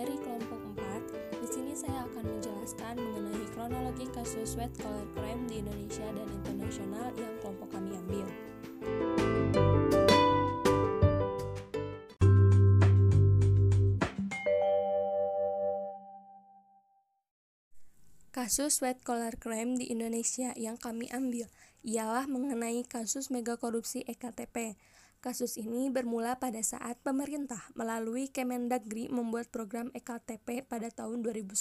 dari kelompok 4. Di sini saya akan menjelaskan mengenai kronologi kasus white collar crime di Indonesia dan internasional yang kelompok kami ambil. Kasus white collar crime di Indonesia yang kami ambil ialah mengenai kasus mega korupsi EKTP. Kasus ini bermula pada saat pemerintah melalui Kemendagri membuat program EKTP pada tahun 2010.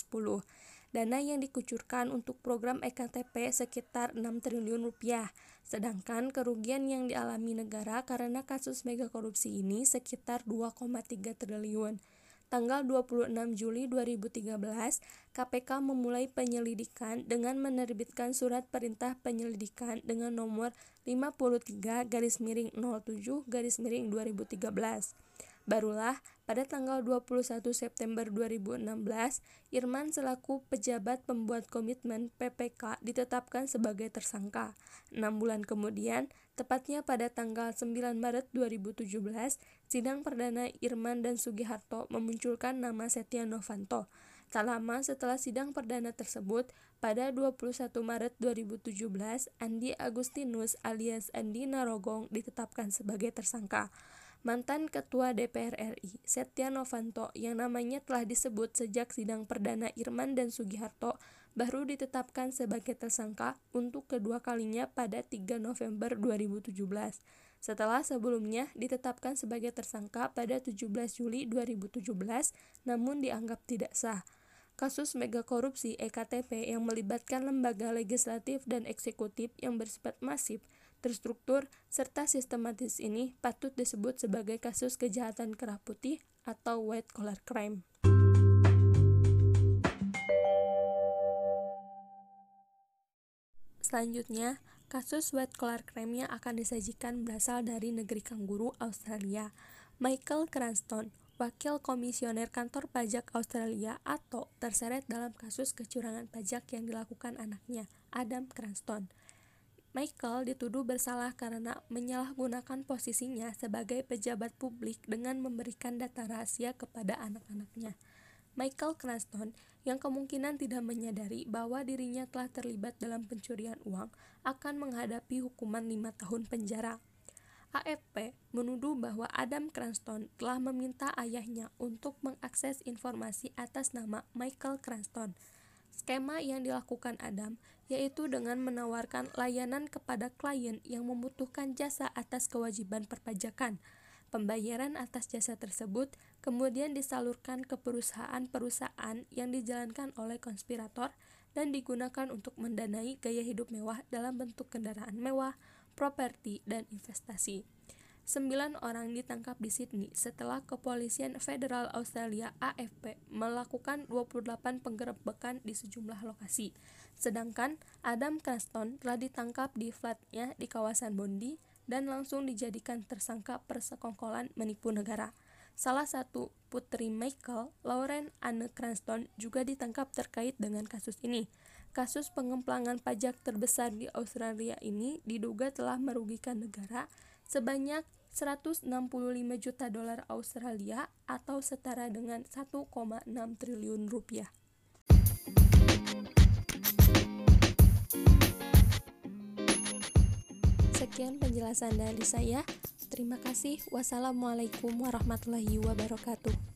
Dana yang dikucurkan untuk program EKTP sekitar 6 triliun rupiah, sedangkan kerugian yang dialami negara karena kasus mega korupsi ini sekitar 2,3 triliun tanggal 26 Juli 2013, KPK memulai penyelidikan dengan menerbitkan surat perintah penyelidikan dengan nomor 53 garis miring 07 garis miring 2013. Barulah pada tanggal 21 September 2016, Irman selaku pejabat pembuat komitmen PPK ditetapkan sebagai tersangka. Enam bulan kemudian, tepatnya pada tanggal 9 Maret 2017, sidang perdana Irman dan Sugiharto memunculkan nama Setia Novanto. Tak lama setelah sidang perdana tersebut, pada 21 Maret 2017, Andi Agustinus alias Andi Narogong ditetapkan sebagai tersangka mantan Ketua DPR RI, Setia Novanto, yang namanya telah disebut sejak sidang perdana Irman dan Sugiharto, baru ditetapkan sebagai tersangka untuk kedua kalinya pada 3 November 2017. Setelah sebelumnya ditetapkan sebagai tersangka pada 17 Juli 2017, namun dianggap tidak sah. Kasus mega korupsi EKTP yang melibatkan lembaga legislatif dan eksekutif yang bersifat masif terstruktur, serta sistematis ini patut disebut sebagai kasus kejahatan kerah putih atau white collar crime. Selanjutnya, kasus white collar crime yang akan disajikan berasal dari negeri kanguru Australia. Michael Cranston, wakil komisioner kantor pajak Australia atau terseret dalam kasus kecurangan pajak yang dilakukan anaknya, Adam Cranston. Michael dituduh bersalah karena menyalahgunakan posisinya sebagai pejabat publik dengan memberikan data rahasia kepada anak-anaknya. Michael Cranston, yang kemungkinan tidak menyadari bahwa dirinya telah terlibat dalam pencurian uang, akan menghadapi hukuman lima tahun penjara. AFP menuduh bahwa Adam Cranston telah meminta ayahnya untuk mengakses informasi atas nama Michael Cranston. Skema yang dilakukan Adam yaitu dengan menawarkan layanan kepada klien yang membutuhkan jasa atas kewajiban perpajakan. Pembayaran atas jasa tersebut kemudian disalurkan ke perusahaan-perusahaan yang dijalankan oleh konspirator dan digunakan untuk mendanai gaya hidup mewah dalam bentuk kendaraan mewah, properti, dan investasi. Sembilan orang ditangkap di Sydney setelah Kepolisian Federal Australia AFP melakukan 28 penggerebekan di sejumlah lokasi. Sedangkan Adam Cranston telah ditangkap di flatnya di kawasan Bondi dan langsung dijadikan tersangka persekongkolan menipu negara. Salah satu putri Michael, Lauren Anne Cranston, juga ditangkap terkait dengan kasus ini. Kasus pengemplangan pajak terbesar di Australia ini diduga telah merugikan negara sebanyak 165 juta dolar Australia atau setara dengan 1,6 triliun rupiah. Sekian penjelasan dari saya. Terima kasih. Wassalamualaikum warahmatullahi wabarakatuh.